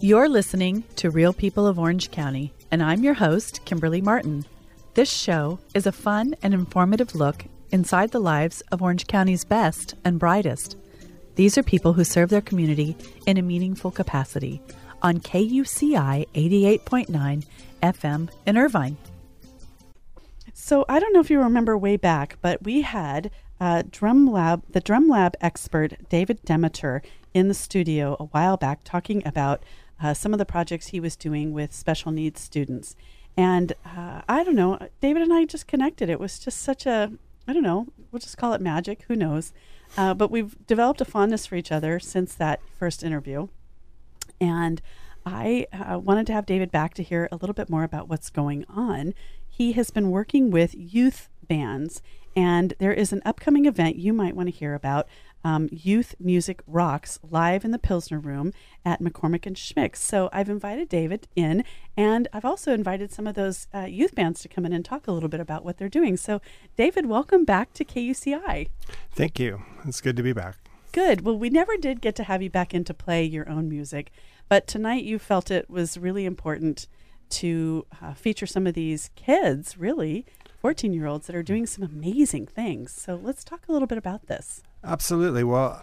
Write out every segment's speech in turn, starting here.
You're listening to Real People of Orange County, and I'm your host, Kimberly Martin. This show is a fun and informative look inside the lives of Orange County's best and brightest. These are people who serve their community in a meaningful capacity on KUCI 88.9 FM in Irvine. So I don't know if you remember way back, but we had uh, Drum Lab, the Drum Lab expert David Demeter in the studio a while back talking about uh, some of the projects he was doing with special needs students. And uh, I don't know, David and I just connected. It was just such a, I don't know, we'll just call it magic. Who knows? Uh, but we've developed a fondness for each other since that first interview. And I uh, wanted to have David back to hear a little bit more about what's going on. He has been working with youth bands, and there is an upcoming event you might want to hear about. Um, youth Music Rocks live in the Pilsner Room at McCormick and Schmicks. So I've invited David in, and I've also invited some of those uh, youth bands to come in and talk a little bit about what they're doing. So, David, welcome back to KUCI. Thank you. It's good to be back. Good. Well, we never did get to have you back in to play your own music, but tonight you felt it was really important to uh, feature some of these kids, really 14 year olds, that are doing some amazing things. So let's talk a little bit about this. Absolutely. Well,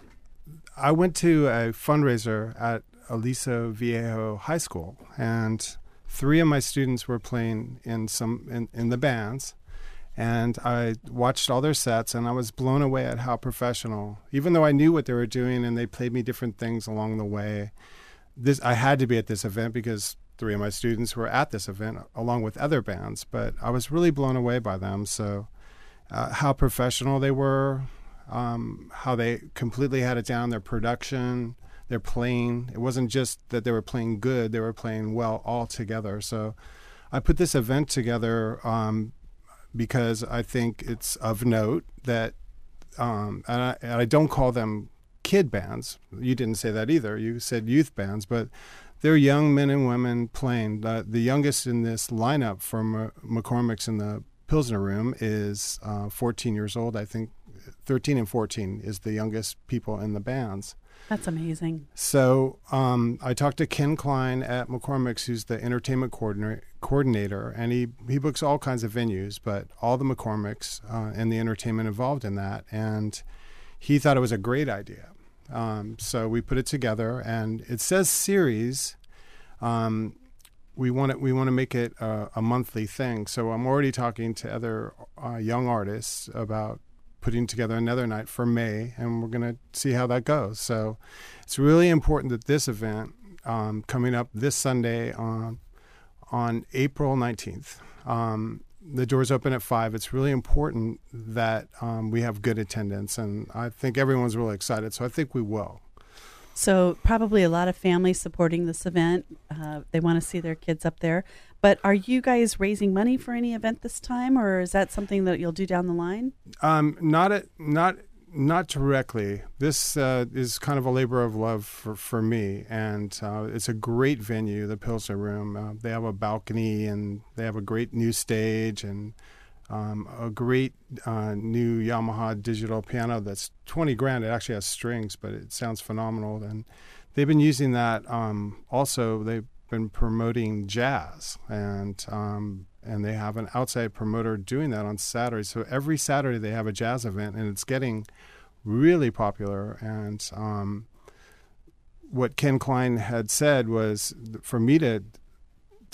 I went to a fundraiser at Aliso Viejo High School, and three of my students were playing in some in, in the bands and I watched all their sets and I was blown away at how professional even though I knew what they were doing and they played me different things along the way this I had to be at this event because three of my students were at this event along with other bands but I was really blown away by them so uh, how professional they were um, how they completely had it down their production their playing it wasn't just that they were playing good they were playing well all together so I put this event together um, because I think it's of note that, um, and, I, and I don't call them kid bands. You didn't say that either. You said youth bands, but they're young men and women playing. The youngest in this lineup from McCormick's in the Pilsner Room is uh, 14 years old. I think 13 and 14 is the youngest people in the bands. That's amazing. So um, I talked to Ken Klein at McCormick's, who's the entertainment coordinator, coordinator, and he, he books all kinds of venues, but all the McCormick's uh, and the entertainment involved in that. And he thought it was a great idea. Um, so we put it together, and it says series. Um, we want it, we want to make it a, a, monthly thing. So I'm already talking to other uh, young artists about putting together another night for May, and we're going to see how that goes. So it's really important that this event um, coming up this Sunday on on April 19th. Um, the doors open at five. It's really important that um, we have good attendance, and I think everyone's really excited. So I think we will. So probably a lot of families supporting this event. Uh, they want to see their kids up there. But are you guys raising money for any event this time, or is that something that you'll do down the line? Um, not a, not not directly. This uh, is kind of a labor of love for, for me, and uh, it's a great venue, the Pilsner Room. Uh, they have a balcony, and they have a great new stage, and um, a great uh, new Yamaha digital piano that's 20 grand. It actually has strings, but it sounds phenomenal. And they've been using that um, also. They've been promoting jazz, and um, and they have an outside promoter doing that on Saturday. So every Saturday they have a jazz event, and it's getting really popular. And um, what Ken Klein had said was for me to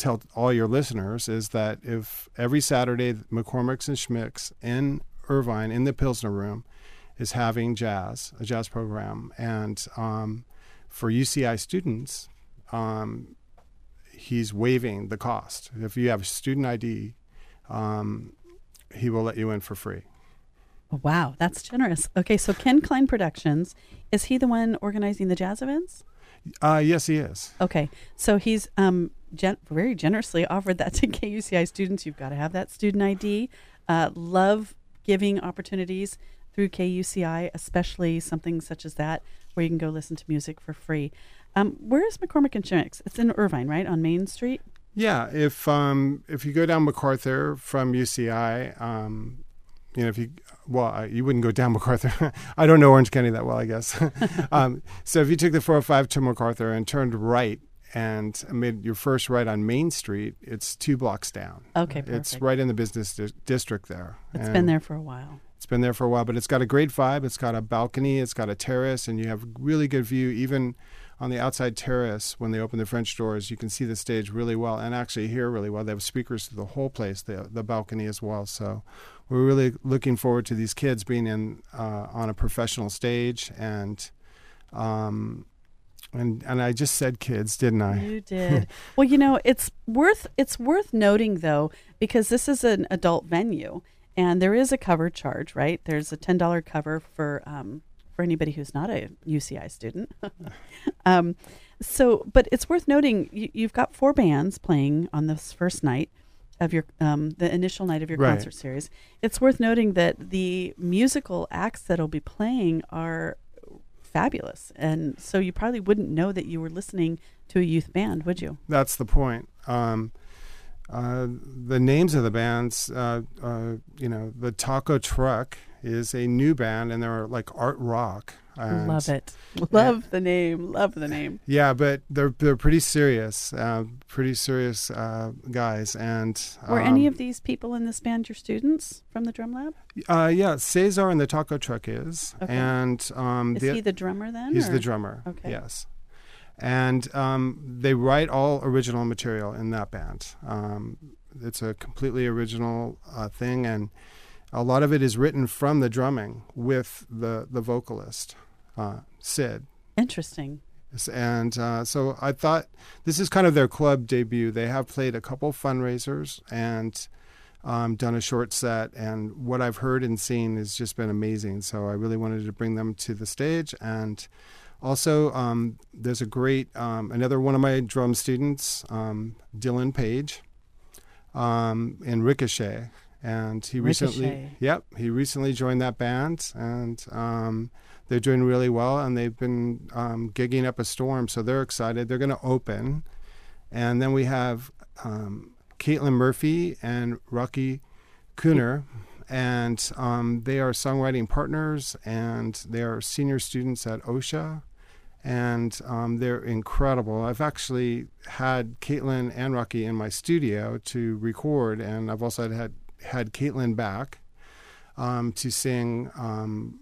tell all your listeners is that if every Saturday McCormick's and Schmicks in Irvine in the Pilsner Room is having jazz, a jazz program, and um, for UCI students, um, he's waiving the cost. If you have a student ID, um, he will let you in for free. Wow, that's generous. Okay, so Ken Klein Productions, is he the one organizing the jazz events? Uh, yes, he is. Okay, so he's um, gen- very generously offered that to KUCI students. You've got to have that student ID. Uh, love giving opportunities through KUCI, especially something such as that, where you can go listen to music for free. Um, where is McCormick and Schmicks? It's in Irvine, right on Main Street. Yeah, if um, if you go down MacArthur from UCI, um, you know, if you well, you wouldn't go down MacArthur. I don't know Orange County that well, I guess. um, so if you took the 405 to MacArthur and turned right and made your first right on Main Street. It's two blocks down. Okay, perfect. It's right in the business di- district there. It's And been there for a while. It's been there for a while, but it's got a great vibe. It's got a balcony. It's got a terrace, and you have really good view. Even on the outside terrace, when they open the French doors, you can see the stage really well, and actually hear really well. They have speakers to the whole place, the the balcony as well. So we're really looking forward to these kids being in uh, on a professional stage, and um, and and I just said kids, didn't I? You did. well, you know, it's worth it's worth noting though because this is an adult venue and there is a cover charge, right? There's a ten dollar cover for um, for anybody who's not a UCI student. um, so, but it's worth noting you, you've got four bands playing on this first night of your um, the initial night of your Right. concert series. It's worth noting that the musical acts that'll be playing are fabulous, and so you probably wouldn't know that you were listening to a youth band, would you? That's the point. Um, uh, the names of the bands, uh, uh, you know, the Taco Truck is a new band, and they're like art rock. And Love it. Love the name. Love the name. Yeah, but they're they're pretty serious, uh, pretty serious uh, guys. And Were um, any of these people in this band your students from the drum lab? Uh, yeah, Cesar and the Taco Truck is, Okay. and um, Is the, he the drummer then? He's or- the drummer. Okay. Yes. And um, they write all original material in that band. Um, it's a completely original uh, thing, and a lot of it is written from the drumming with the the vocalist, uh, Sid. Interesting. And uh, so I thought this is kind of their club debut. They have played a couple fundraisers and um, done a short set. And what I've heard and seen has just been amazing. So I really wanted to bring them to the stage. And also, um, there's a great, um, another one of my drum students, um, Dylan Page, um, in Ricochet. And he recently, yep, he recently joined that band. And um, they're doing really well and they've been um, gigging up a storm so they're excited. They're going to open. And then we have um, caitlin murphy and rocky kuhner and um, they are songwriting partners and they are senior students at osha. And um, they're incredible. I've actually had caitlin and rocky in my studio to record and i've also had had caitlin back um, to sing um,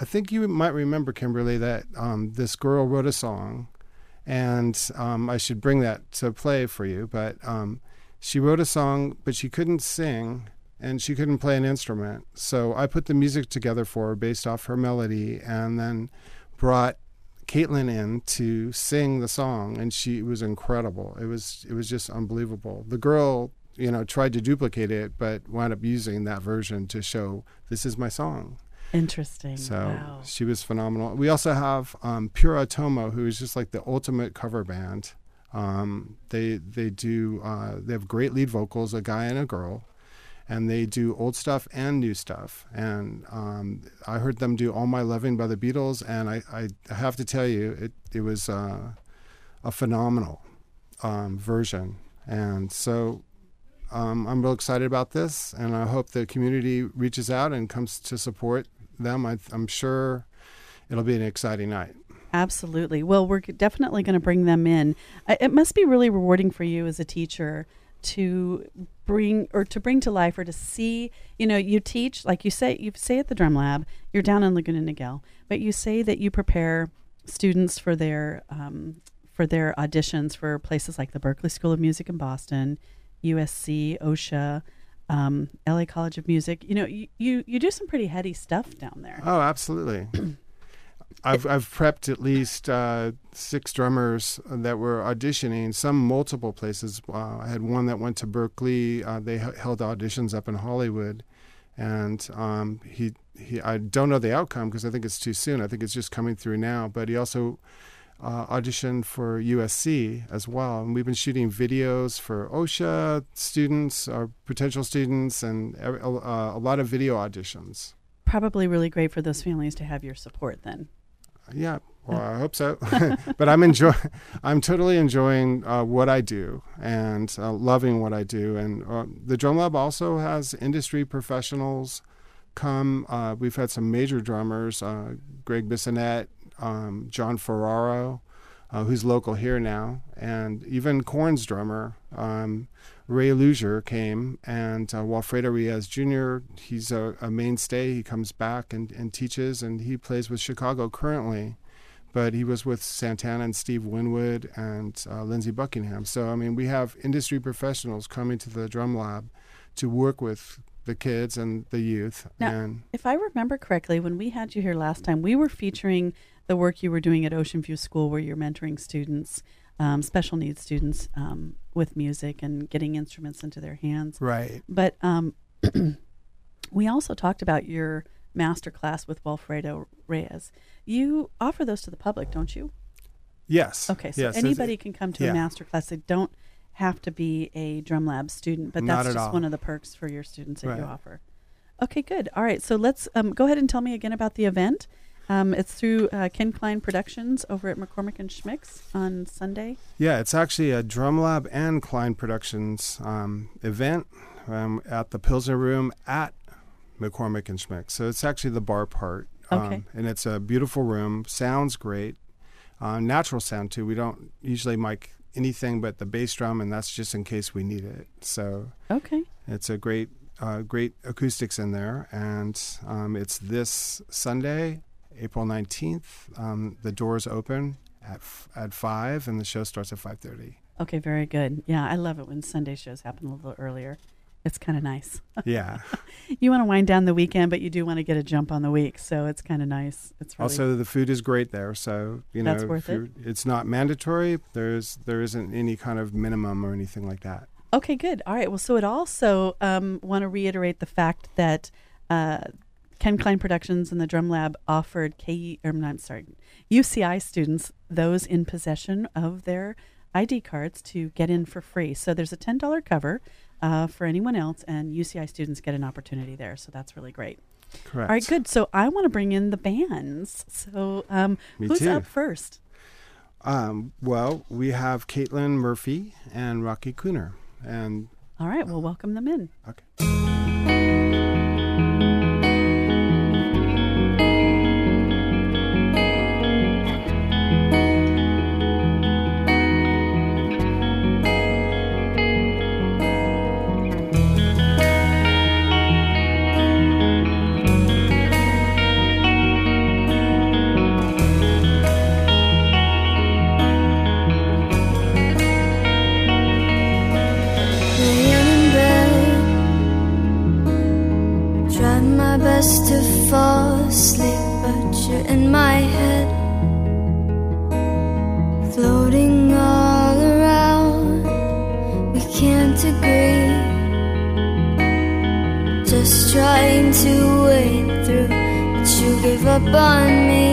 I think you might remember, Kimberly, that um, this girl wrote a song, and um, I should bring that to play for you. But um, she wrote a song, but she couldn't sing and she couldn't play an instrument. So I put the music together for her based off her melody, and then brought Caitlin in to sing the song, and she was incredible. It was it was just unbelievable. The girl, you know, tried to duplicate it, but wound up using that version to show this is my song. Interesting. So wow. she was phenomenal. We also have um, Pura Tomo, who is just like the ultimate cover band. Um, they they do uh, they have great lead vocals, a guy and a girl, and they do old stuff and new stuff. And um, I heard them do "All My Loving" by the Beatles, and I, I have to tell you, it it was uh, a phenomenal um, version. And so um, I'm real excited about this, and I hope the community reaches out and comes to support them. I, I'm sure it'll be an exciting night. Absolutely. Well, we're definitely going to bring them in. It must be really rewarding for you as a teacher to bring or to bring to life or to see. You know, you teach like you say. You say at the Drum Lab. You're down in Laguna Niguel, but you say that you prepare students for their um, for their auditions for places like the Berklee School of Music in Boston, USC, OCSA. Um, LA College of Music. You know, you, you you do some pretty heady stuff down there. Oh, absolutely. I've I've prepped at least uh, six drummers that were auditioning, some multiple places. Uh, I had one that went to Berklee. Uh, they h- held auditions up in Hollywood, and um, he he. I don't know the outcome because I think it's too soon. I think it's just coming through now. But he also uh, auditioned for USC as well, and we've been shooting videos for OCSA students our potential students, and uh, a lot of video auditions. Probably really great for those families to have your support then. Yeah, well, I hope so. but I'm enjoy, I'm totally enjoying uh, what I do and uh, loving what I do. And uh, the Drum Lab also has industry professionals come. Uh, we've had some major drummers: uh, Greg Bissonette, um, John Ferraro, uh, who's local here now, and even Korn's drummer um, Ray Luzier came, and uh, Walfredo Reyes Jr. He's a, a, mainstay. He comes back and, and teaches, and he plays with Chicago currently, but he was with Santana and Steve Winwood and uh, Lindsey Buckingham. So I mean, we have industry professionals coming to the drum lab to work with the kids and the youth. Now, and if I remember correctly, when we had you here last time, we were featuring the work you were doing at Ocean View School, where you're mentoring students, um, special needs students, um, with music and getting instruments into their hands. Right. But um, we also talked about your master class with Walfredo Reyes. You offer those to the public, don't you? Yes. Okay, so yes, anybody can come to yeah. a master class. They don't have to be a drum lab student, but that's just all. one of the perks for your students that you offer. Okay, good. All right, so let's um, go ahead and tell me again about the event. Um, it's through uh, Ken Klein Productions over at McCormick and Schmicks on Sunday. Yeah, it's actually a Drum Lab and Klein Productions um, event um, at the Pilsner Room at McCormick and Schmick. So it's actually the bar part. Um, Okay. And it's a beautiful room. Sounds great. Uh, natural sound, too. We don't usually mic anything but the bass drum, and that's just in case we need it. So Okay. it's a great, uh, great acoustics in there. And um, it's this Sunday, April 19th. Um, the doors open at, f- at 5, and the show starts at 5.30. Okay, very good. Yeah, I love it when Sunday shows happen a little earlier. It's kind of nice. Yeah. You want to wind down the weekend, but you do want to get a jump on the week, so it's kind of nice. It's really Also, the food is great there, so you know if it's not mandatory. There's there isn't any kind of minimum or anything like that. Okay, good. All right. Well, so it also um, want to reiterate the fact that uh, Ken Klein Productions and the Drum Lab offered K. Or, I'm sorry, UCI students those in possession of their ID cards to get in for free. So there's a ten dollar cover uh, for anyone else, and UCI students get an opportunity there. So that's really great. Correct. All right, good. So I want to bring in the bands. So um, who's too. up first? Um, well, we have Caitlin Murphy and Rocky Cooner, and All right, we'll welcome them in. okay. Best to fall asleep, but you're in my head, floating all around. We can't agree, just trying to wade through, but you gave up on me.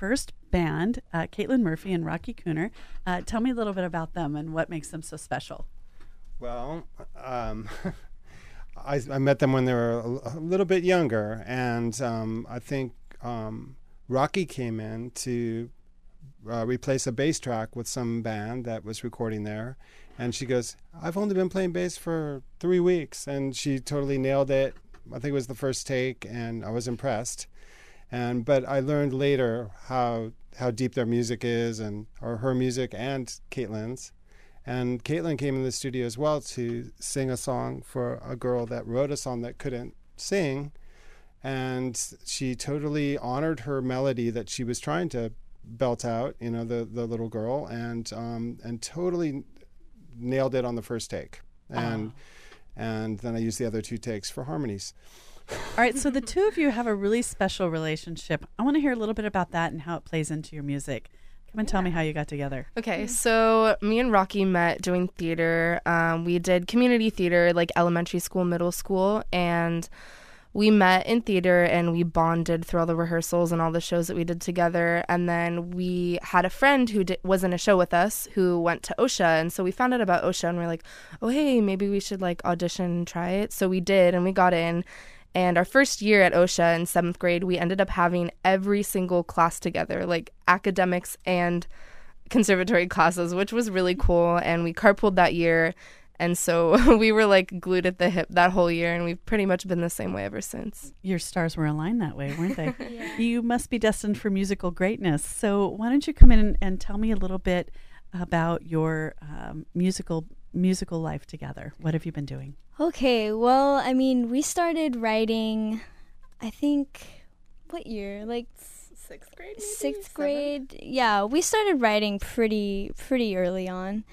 First band, uh, Caitlin Murphy and Rocky Cooner. Uh, tell me a little bit about them and what makes them so special. Well, um, I, I met them when they were a, a little bit younger, and um, I think um, Rocky came in to uh, replace a bass track with some band that was recording there. And she goes, I've only been playing bass for three weeks. And she totally nailed it. I think it was the first take, and I was impressed. And but I learned later how how deep their music is, and or her music and Caitlin's. And Caitlin came in the studio as well to sing a song for a girl that wrote a song that couldn't sing. And she totally honored her melody that she was trying to belt out, you know, the, the little girl, and um, and totally nailed it on the first take. And and then I used the other two takes for harmonies. All right, so the two of you have a really special relationship. I want to hear a little bit about that and how it plays into your music. Come and tell me how you got together. Okay, so me and Rocky met doing theater. Um, we did community theater, like elementary school, middle school, and we met in theater and we bonded through all the rehearsals and all the shows that we did together. And then we had a friend who di- was in a show with us who went to OCSA, and so we found out about OCSA and we are like, oh hey, maybe we should like audition and try it. So we did, and we got in. And our first year at OCSA in seventh grade, we ended up having every single class together, like academics and conservatory classes, which was really cool. And we carpooled that year. And so we were like glued at the hip that whole year. And we've pretty much been the same way ever since. Your stars were aligned that way, weren't they? yeah. You must be destined for musical greatness. So, why don't you come in and, and tell me a little bit about your um, musical musical life together? What have you been doing? Okay, well, I mean, we started writing, I think, what year? Like Sixth grade? sixth grade. Yeah, we started writing pretty pretty early on.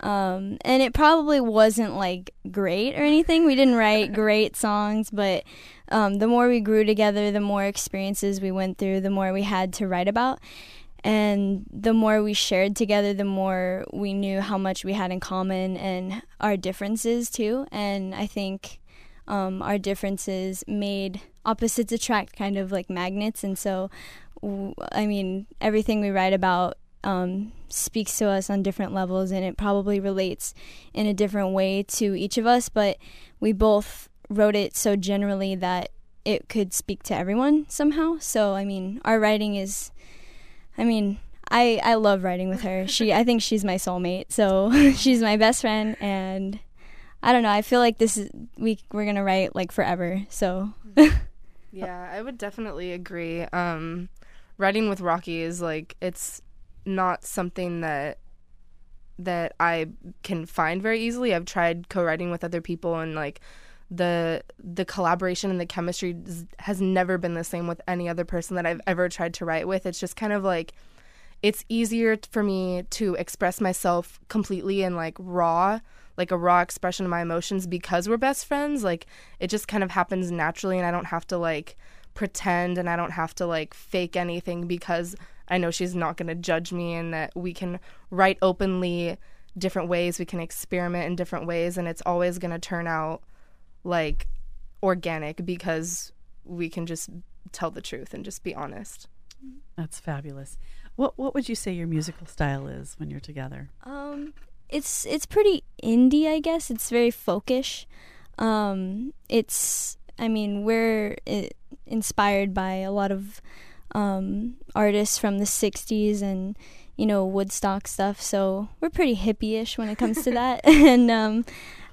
Um, and it probably wasn't like great or anything. We didn't write great songs, but um, the more we grew together, the more experiences we went through, the more we had to write about. And the more we shared together, the more we knew how much we had in common and our differences too. And I think um, our differences made opposites attract kind of like magnets. And so, I mean, everything we write about um, speaks to us on different levels and it probably relates in a different way to each of us. But we both wrote it so generally that it could speak to everyone somehow. So, I mean, our writing is. I mean, I I love writing with her. She I think she's my soulmate. So she's my best friend and I don't know. I feel like this is we we're to write like forever. So Yeah, I would definitely agree. Um, writing with Rocky is like it's not something that that I can find very easily. I've tried co-writing with other people and like the the collaboration and the chemistry has never been the same with any other person that I've ever tried to write with. It's just kind of like it's easier for me to express myself completely and like raw like a raw expression of my emotions because we're best friends like it just kind of happens naturally and i don't have to like pretend and i don't have to like fake anything because i know she's not going to judge me and that we can write openly different ways we can experiment in different ways and it's always going to turn out like organic because we can just tell the truth and just be honest That's fabulous. What What would you say your musical style is when you're together? um it's it's pretty indie, I guess. It's very folkish. Um it's I mean, we're i inspired by a lot of um artists from the 60s and you know, Woodstock stuff. So we're pretty hippie-ish when it comes to that. and um,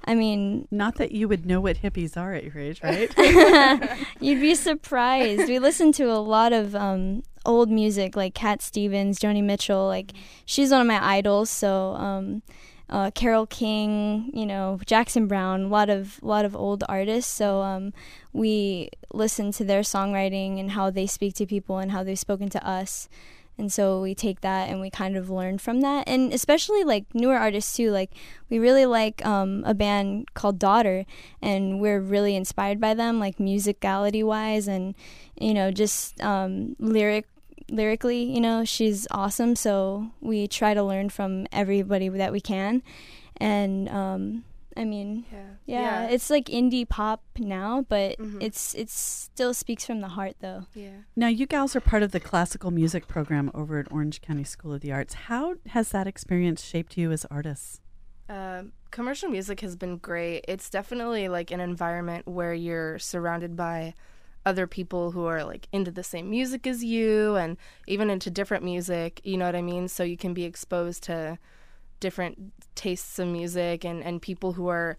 I mean, Not that you would know what hippies are at your age, right? You'd be surprised. we listen to a lot of um, old music, like Cat Stevens, Joni Mitchell. Like she's one of my idols. So um, uh, Carole King, you know, Jackson Browne, a lot of a lot of old artists. So um, we listen to their songwriting and how they speak to people and how they've spoken to us. And so we take that and we kind of learn from that. And especially like newer artists too. Like we really like um, a band called Daughter, and we're really inspired by them, like musicality wise, and you know, just um, lyric lyrically. You know, she's awesome. So we try to learn from everybody that we can. And um, I mean, Yeah. yeah, it's like indie pop now, but Mhm. it's it still speaks from the heart though. yeah. now, you gals are part of the classical music program over at Orange County School of the Arts. How has that experience shaped you as artists? Um, commercial music has been great. It's definitely like an environment where you're surrounded by other people who are like into the same music as you and even into different music, you know what I mean? So you can be exposed to different tastes of music and, and people who are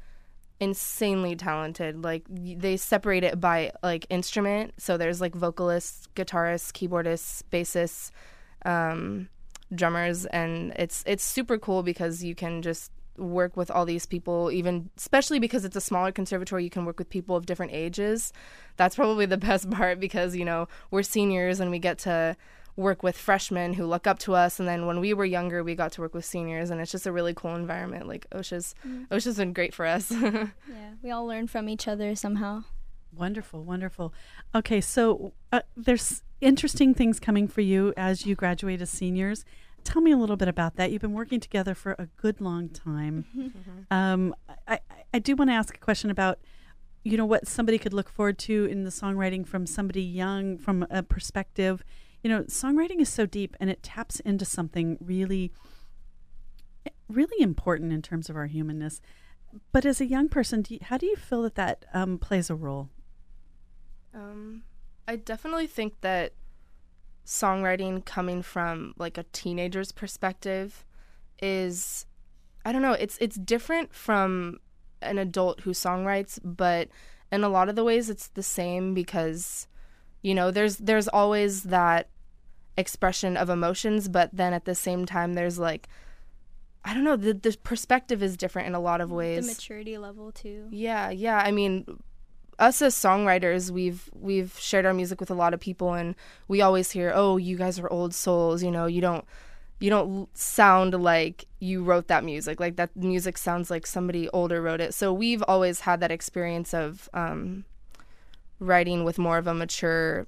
insanely talented. Like they separate it by like instrument. So there's like vocalists, guitarists, keyboardists, bassists, um, drummers, and it's it's super cool because you can just work with all these people even especially because it's a smaller conservatory you can work with people of different ages that's probably the best part because you know we're seniors and we get to work with freshmen who look up to us and then when we were younger we got to work with seniors and it's just a really cool environment like osha's osha's been great for us Yeah, we all learn from each other somehow. Wonderful, wonderful. Okay, so uh, there's interesting things coming for you as you graduate as seniors. Tell me a little bit about that. You've been working together for a good long time. Um, I, I- I do want to ask a question about, you know, what somebody could look forward to in the songwriting from somebody young, from a perspective. You know, songwriting is so deep and it taps into something really, really important in terms of our humanness. But as a young person, do you, how do you feel that that um, plays a role? Um, I definitely think that songwriting coming from like a teenager's perspective is I don't know, it's it's different from an adult who songwrites, but in a lot of the ways it's the same because you know, there's there's always that expression of emotions, but then at the same time there's like I don't know, the the perspective is different in a lot of ways. The maturity level too. Yeah, yeah. I mean, us as songwriters, we've we've shared our music with a lot of people, and we always hear, "Oh, you guys are old souls. You know, you don't you don't sound like you wrote that music. Like that music sounds like somebody older wrote it." So we've always had that experience of um, writing with more of a mature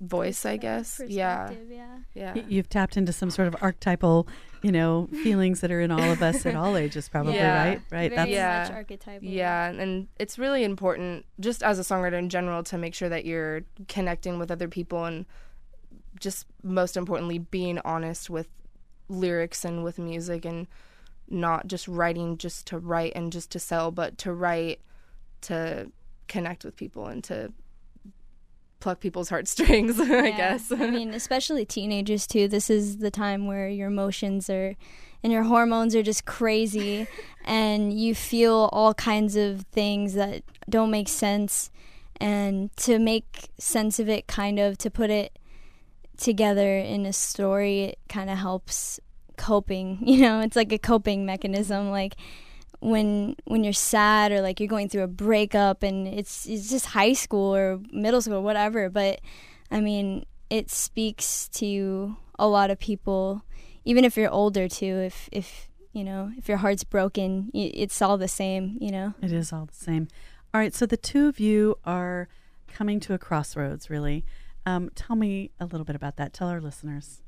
voice, I guess. Yeah, yeah. yeah. Y- You've tapped into some sort of archetypal, you know, feelings that are in all of us at all ages, probably, Yeah. right? Right. Very That's Yeah. much archetypal. Yeah, and it's really important, just as a songwriter in general, to make sure that you're connecting with other people and just most importantly, being honest with lyrics and with music and not just writing just to write and just to sell, but to write to connect with people and to pluck people's heartstrings, I Yeah. guess. I mean, especially teenagers too. This is the time where your emotions are and your hormones are just crazy and you feel all kinds of things that don't make sense and to make sense of it kind of to put it together in a story it kind of helps coping you know it's like a coping mechanism like when when you're sad or like you're going through a breakup and it's it's just high school or middle school or whatever but i mean it speaks to a lot of people even if you're older too if if you know if your heart's broken it's all the same you know it is all the same. All right. So the two of you are coming to a crossroads, really. Um, tell me a little bit about that. Tell our listeners.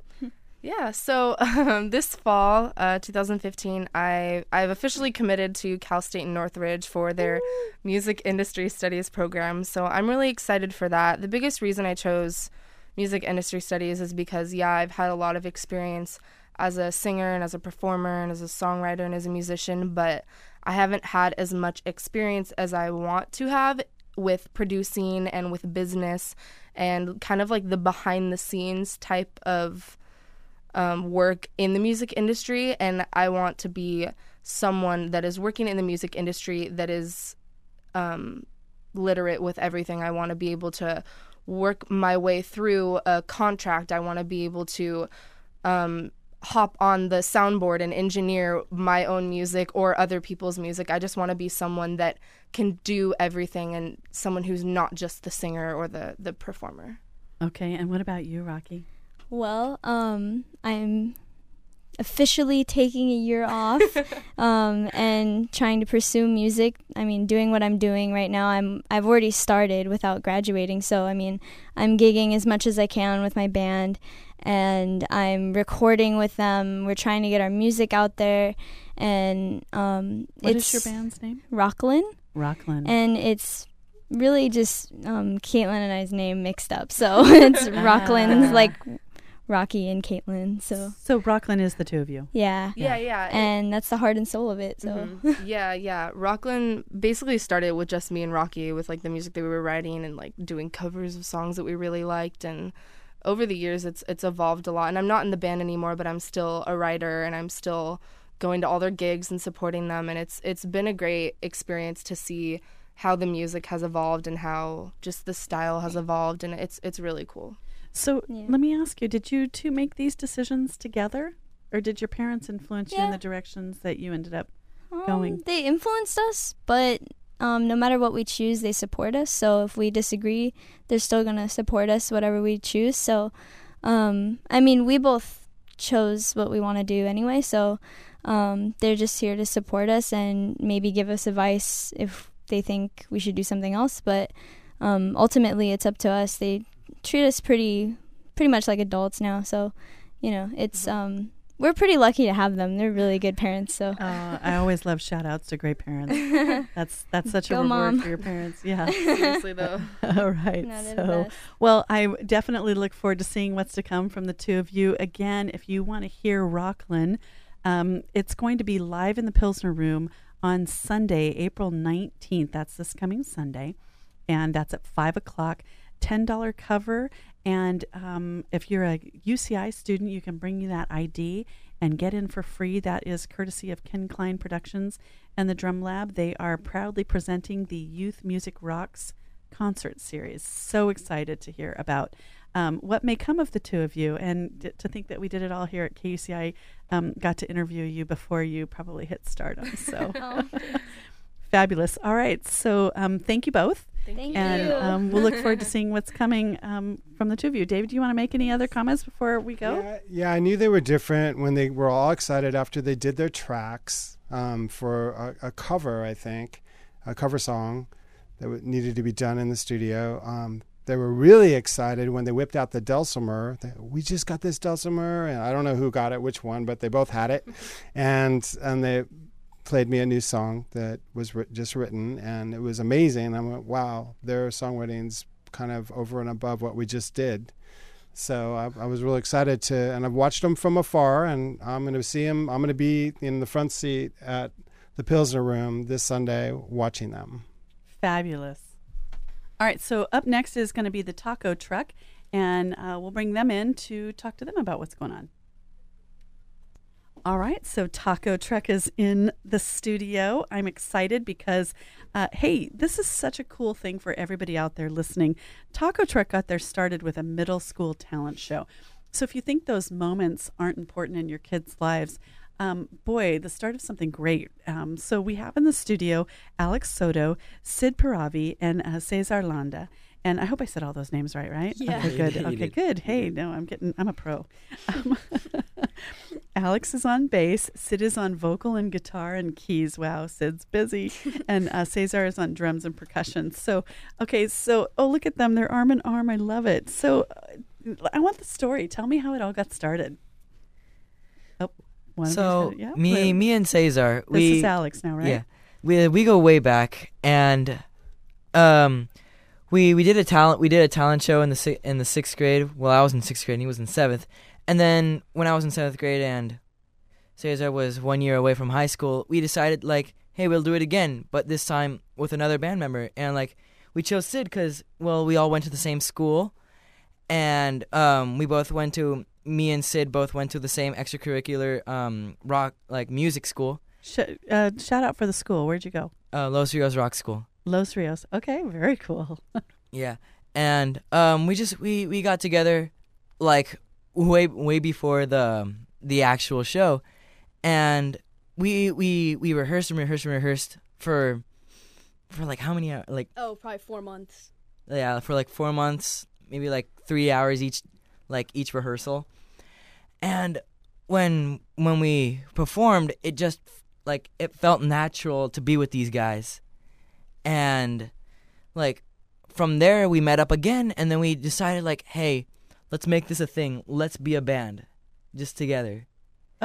Yeah, so um, this fall, uh, 2015, I I've officially committed to Cal State Northridge for their music industry studies program. So I'm really excited for that. The biggest reason I chose music industry studies is because yeah, I've had a lot of experience as a singer and as a performer and as a songwriter and as a musician, but I haven't had as much experience as I want to have with producing and with business and kind of like the behind the scenes type of um, work in the music industry, and I want to be someone that is working in the music industry that is um, literate with everything. I want to be able to work my way through a contract. I want to be able to um, hop on the soundboard and engineer my own music or other people's music. I just want to be someone that can do everything and someone who's not just the singer or the the performer. Okay, and what about you, Rocky? Well, um, I'm officially taking a year off um, and trying to pursue music. I mean, doing what I'm doing right now. I'm I've already started without graduating, so I mean, I'm gigging as much as I can with my band, and I'm recording with them. We're trying to get our music out there, and um, What it's is your band's name? Rocklin, Rockland. and it's really just um, Caitlin and I's name mixed up. So it's Rocklin's Ah. like Rocky and Caitlin. So so Rocklin is the two of you. yeah. Yeah, yeah. And that's the heart and soul of it. So Mhm. yeah, yeah. Rocklin basically started with just me and Rocky with like the music that we were writing and like doing covers of songs that we really liked and over the years it's it's evolved a lot and I'm not in the band anymore but I'm still a writer and I'm still going to all their gigs and supporting them and it's it's been a great experience to see how the music has evolved and how just the style has evolved and it's it's really cool. So Yeah. let me ask you: Did you two make these decisions together, or did your parents influence you in the directions that you ended up? um, Going. they influenced us, but um, no matter what we choose, they support us. So if we disagree, they're still gonna support us whatever we choose. So um, I mean, we both chose what we want to do anyway. So um, they're just here to support us and maybe give us advice if they think we should do something else. But um, ultimately, it's up to us. They treat us pretty pretty much like adults now. So you know, it's um, we're pretty lucky to have them. They're really good parents. So. Uh, I always love shout outs to great parents. That's that's such a reward Mom. for your parents. Yeah. Seriously though. All right. No, so, well, I definitely look forward to seeing what's to come from the two of you. Again, if you want to hear Rocklin, um, it's going to be live in the Pilsner Room on Sunday, April 19th. That's this coming Sunday. And that's at 5 o'clock. $10 cover. And um, if you're a UCI student, you can bring you that ID and get in for free. That is courtesy of Ken Klein Productions and the Drum Lab. They are proudly presenting the Youth Music Rocks concert series. So excited to hear about um, what may come of the two of you, and d- to think that we did it all here at KUCI. Um, got to interview you before you probably hit stardom. So Oh, fabulous! All right, so um, thank you both, thank and you. um, we'll look forward to seeing what's coming um, from the two of you. David, do you want to make any other comments before we go? Yeah, yeah, I knew they were different when they were all excited after they did their tracks um, for a, a cover, I think, a cover song that w- needed to be done in the studio. Um, they were really excited when they whipped out the Dulcimer. They, we just got this Dulcimer, and I don't know who got it, which one, but they both had it, and and they played me a new song that was writ- just written, and it was amazing. I went, wow, their songwriting's kind of over and above what we just did. So I, I was really excited to, and I've watched them from afar, and I'm going to see them. I'm going to be in the front seat at the Pilsner Room this Sunday watching them. Fabulous. All right, so up next is going to be the taco truck, and uh, we'll bring them in to talk to them about what's going on. All right, so Taco Truck is in the studio. I'm excited because, uh, hey, this is such a cool thing for everybody out there listening. Taco Truck got their started with a middle school talent show. So if you think those moments aren't important in your kids' lives, um, boy, the start of something great. Um, so we have in the studio Alex Soto, Sid Paravi, and uh, Cesar Landa. And I hope I said all those names right, right? Yeah. Okay, good. Okay, did. good. Hey, no, I'm getting, I'm a pro. Um, Alex is on bass. Sid is on vocal and guitar and keys. Wow, Sid's busy. and uh, Cesar is on drums and percussion. So, okay, so, oh, look at them. They're arm in arm. I love it. So, uh, I want the story. Tell me how it all got started. Oh, one of So gonna- yeah, me, wait. me and Cesar, This we is Alex now, right? yeah, we we go way back, and um, we we did a talent we did a talent show in the si- in the sixth grade. Well, I was in sixth grade, and he was in seventh. And then when I was in seventh grade, and Cesar was one year away from high school, we decided like, hey, we'll do it again, but this time with another band member. And like, we chose Sid because well, we all went to the same school, and um, we both went to me and Sid both went to the same extracurricular um, rock like music school, Sh- uh, shout out for the school. Where'd you go? uh, Los Rios Rock School. Los Rios. Okay, very cool. Yeah, and um, we just we we got together like way way before the the actual show, and we we we rehearsed and rehearsed and rehearsed for for like how many hours? Like Oh, probably four months. yeah, for like four months, maybe like three hours each, like each rehearsal. And when when we performed, it just like it felt natural to be with these guys, and like from there we met up again, and then we decided like, hey, let's make this a thing. Let's be a band, just together.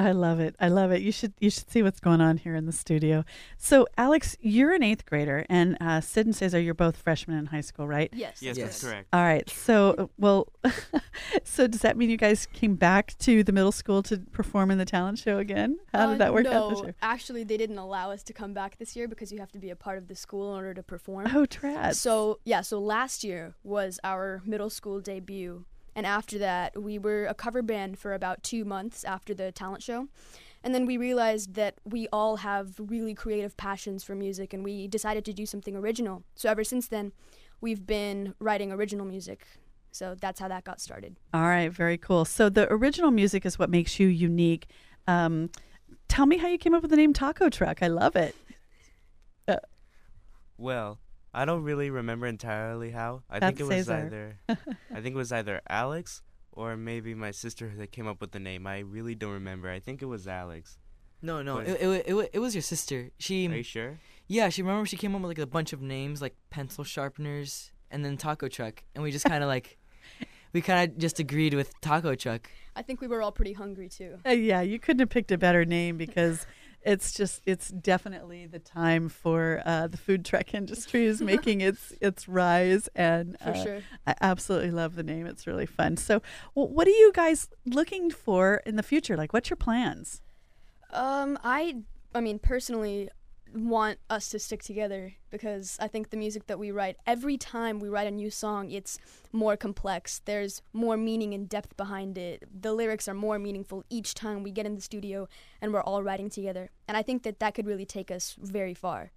I love it. I love it. You should you should see what's going on here in the studio. So, Alex, you're an eighth grader, and uh, Sid and Cesar, you're both freshmen in high school, right? Yes. Yes, Yes. that's correct. All right. So, uh, well, so does that mean you guys came back to the middle school to perform in the talent show again? How Uh, did that work no, out this year? actually, they didn't allow us to come back this year because you have to be a part of the school in order to perform. Oh, trad. So yeah, so last year was our middle school debut, and after that, we were a cover band for about two months after the talent show, and then we realized that we all have really creative passions for music, and we decided to do something original. So ever since then, we've been writing original music. So that's how that got started. All right, very cool. So the original music is what makes you unique. Um, tell me how you came up with the name Taco Truck. I love it. Well, I don't really remember entirely how. I That's think it was Cesar. either I think it was either Alex or maybe my sister that came up with the name. I really don't remember. I think it was Alex. No, no, But- it, it, it, it was your sister. She Are you sure? Yeah, she remember she came up with like a bunch of names like pencil sharpeners and then taco truck, and we just kind of like we kind of just agreed with taco truck. I think we were all pretty hungry too. Uh, yeah, you couldn't have picked a better name because it's just it's definitely the time for uh, the food truck industry is making its its rise, and For uh, sure. I absolutely love the name. It's really fun. So, well, what are you guys looking for in the future? Like, what's your plans? Um, I, I mean, personally, want us to stick together because I think the music that we write, every time we write a new song, it's more complex. There's more meaning and depth behind it. The lyrics are more meaningful each time we get in the studio and we're all writing together. And I think that that could really take us very far.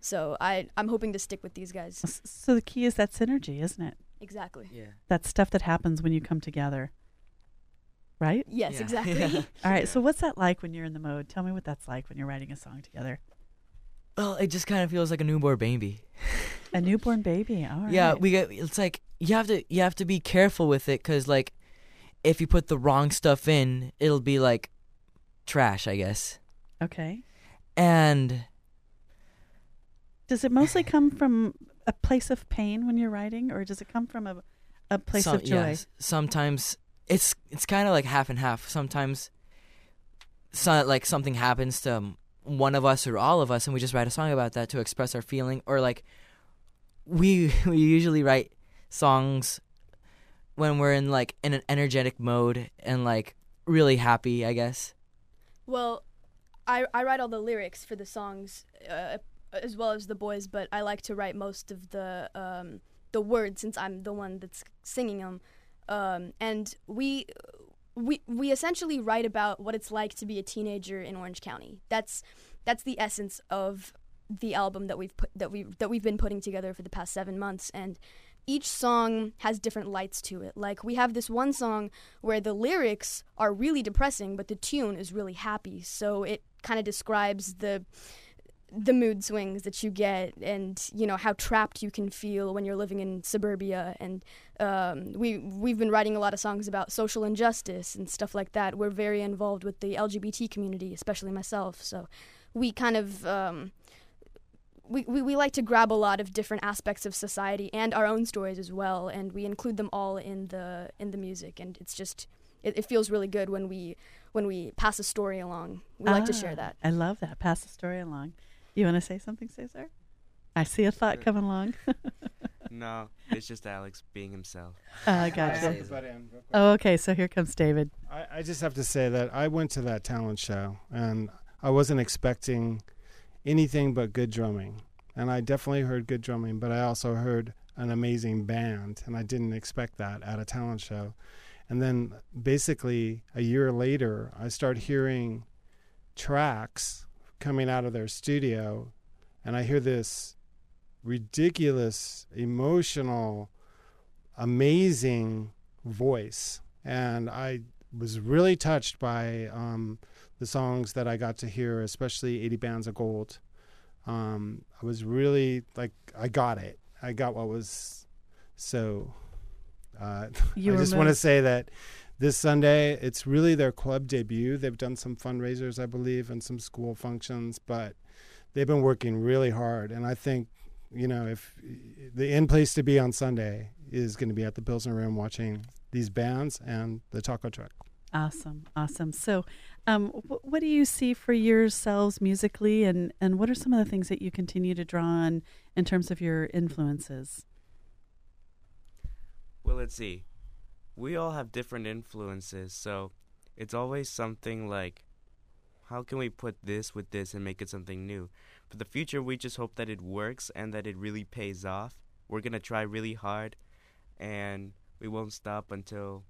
So I, I'm hoping to stick with these guys. So the key is that synergy, isn't it? Exactly. Yeah. That stuff that happens when you come together, right? Yes, Yeah. exactly. Yeah. All right. So what's that like when you're in the mode? Tell me what that's like when you're writing a song together. Well, it just kind of feels like a newborn baby. A newborn baby. All right. Yeah, we get. It's like you have to you have to be careful with it because like if you put the wrong stuff in, it'll be like trash, I guess. Okay. And Does it mostly come from a place of pain when you're writing, or does it come from a a place some- of joy? yeah, sometimes it's it's kind of like half and half. Sometimes, so, like something happens to um, one of us or all of us, and we just write a song about that to express our feeling. Or like we we usually write songs when we're in like in an energetic mode and like really happy. I guess. Well, I I write all the lyrics for the songs uh, as well as the boys, but I like to write most of the um, the words since I'm the one that's singing them. Um, and we we we essentially write about what it's like to be a teenager in Orange County. That's that's the essence of the album that we've put that we that we've been putting together for the past 7 months and each song has different lights to it. Like we have this one song where the lyrics are really depressing but the tune is really happy. So it kind of describes the the mood swings that you get and you know how trapped you can feel when you're living in suburbia. And um, we we've been writing a lot of songs about social injustice and stuff like that. We're very involved with the lgbt community especially myself. So we kind of um, we, we, we like to grab a lot of different aspects of society and our own stories as well. And we include them all in the in the music. And it's just it, it feels really good when we when we pass a story along. We like to share Ah, that. I love that. Pass the story along. You want to say something, Cesar? I see a thought coming along. No, it's just Alex being himself. uh, gotcha. have to butt in real quick. Oh, okay. So here comes David. I, I just have to say that I went to that talent show and I wasn't expecting anything but good drumming. And I definitely heard good drumming, but I also heard an amazing band, and I didn't expect that at a talent show. And then basically a year later, I start hearing tracks coming out of their studio, and I hear this ridiculous, emotional, amazing voice. And I was really touched by um, the songs that I got to hear, especially 80 Bars of Gold. Um, I was really like, I got it. I got what was so. Uh, I just want to say that this Sunday, it's really their club debut. They've done some fundraisers, I believe, and some school functions, but they've been working really hard. And I think, you know, if the in place to be on Sunday is going to be at the Pilsner Room watching these bands and the taco truck. Awesome, awesome. So, um, wh- what do you see for yourselves musically, and and what are some of the things that you continue to draw on in terms of your influences? Well, let's see. We all have different influences, so it's always something like, how can we put this with this and make it something new? For the future, we just hope that it works and that it really pays off. We're going to try really hard, and we won't stop until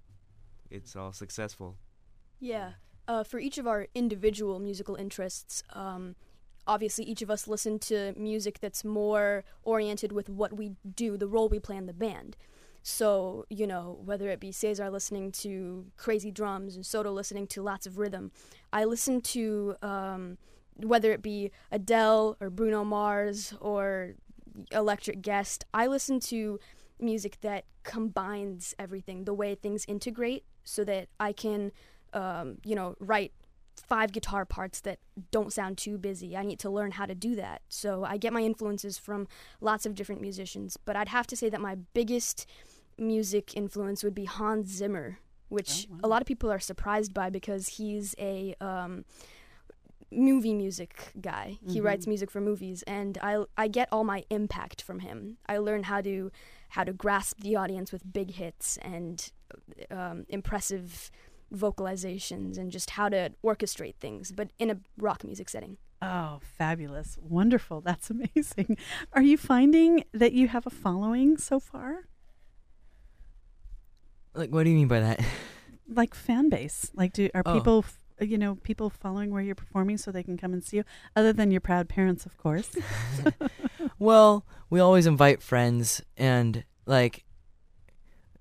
it's all successful. Yeah. Uh, for each of our individual musical interests, um, obviously each of us listen to music that's more oriented with what we do, the role we play in the band. So, you know, whether it be Cesar listening to crazy drums and Soto listening to lots of rhythm, I listen to um, whether it be Adele or Bruno Mars or Electric Guest, I listen to music that combines everything, the way things integrate, so that I can, um, you know, write five guitar parts that don't sound too busy. I need to learn how to do that. So I get my influences from lots of different musicians, but I'd have to say that my biggest music influence would be Hans Zimmer, which Oh, wow. a lot of people are surprised by because he's a um, movie music guy. He Mhm. writes music for movies, and I I get all my impact from him. I learn how to how to grasp the audience with big hits and um, impressive vocalizations and just how to orchestrate things, but in a rock music setting. Oh, fabulous. Wonderful. That's amazing. Are you finding that you have a following so far? Like, what do you mean by that? Like fan base? Like do are Oh. people f- you know, people following where you're performing so they can come and see you other than your proud parents, of course. well, we always invite friends, and like,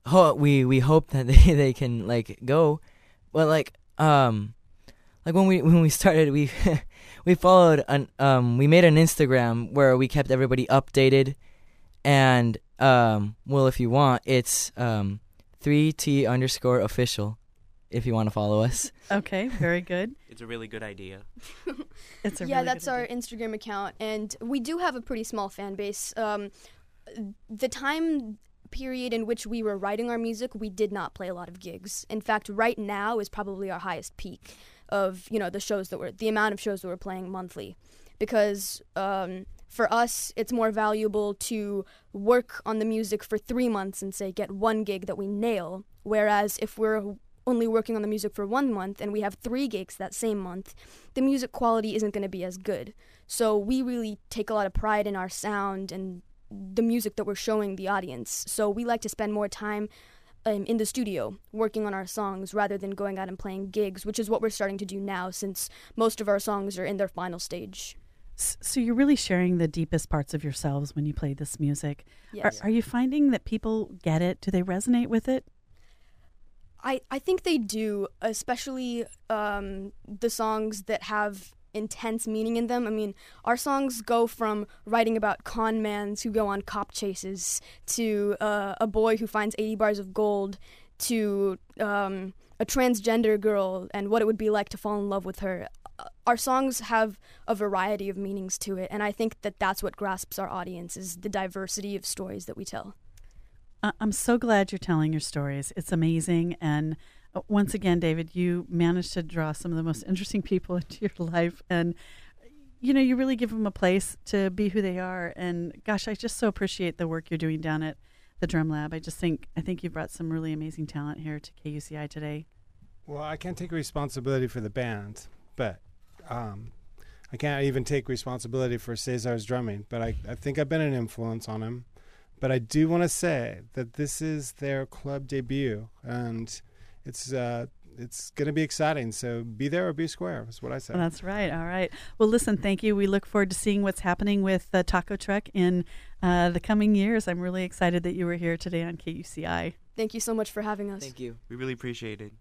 ho- we we hope that they they can like go. Well, like um, like when we when we started, we we followed an um we made an Instagram where we kept everybody updated, and um well if you want it's um three T underscore official if you want to follow us. okay, very good. It's a really good idea. It's a yeah, really that's good our idea. Instagram account, and we do have a pretty small fan base. Um, the time period in which we were writing our music, we did not play a lot of gigs. In fact, right now is probably our highest peak of you know the shows that we're the amount of shows that we're playing monthly, because um, for us it's more valuable to work on the music for three months and say get one gig that we nail. Whereas if we're only working on the music for one month and we have three gigs that same month, the music quality isn't going to be as good. So we really take a lot of pride in our sound and the music that we're showing the audience. So we like to spend more time um, in the studio working on our songs rather than going out and playing gigs, which is what we're starting to do now since most of our songs are in their final stage. So you're really sharing the deepest parts of yourselves when you play this music. Yes. Are, are you finding that people get it? Do they resonate with it? I, I think they do, especially um, the songs that have intense meaning in them. I mean, our songs go from writing about con mans who go on cop chases to uh, a boy who finds 80 bars of gold to um, a transgender girl and what it would be like to fall in love with her. Our songs have a variety of meanings to it, and I think that that's what grasps our audience is the diversity of stories that we tell. I- I'm so glad you're telling your stories. It's amazing. And uh, once again, David, you managed to draw some of the most interesting people into your life. And, you know, you really give them a place to be who they are. And gosh, I just so appreciate the work you're doing down at the Drum Lab. I just think, I think you've brought some really amazing talent here to KUCI today. Well, I can't take responsibility for the band, but um, I can't even take responsibility for Cesar's drumming. But I, I think I've been an influence on him. But I do want to say that this is their club debut, and it's uh, it's going to be exciting. So be there or be square is what I say. That's right. All right. Well, listen, thank you. We look forward to seeing what's happening with the taco truck in uh, the coming years. I'm really excited that you were here today on KUCI. Thank you so much for having us. Thank you. We really appreciate it.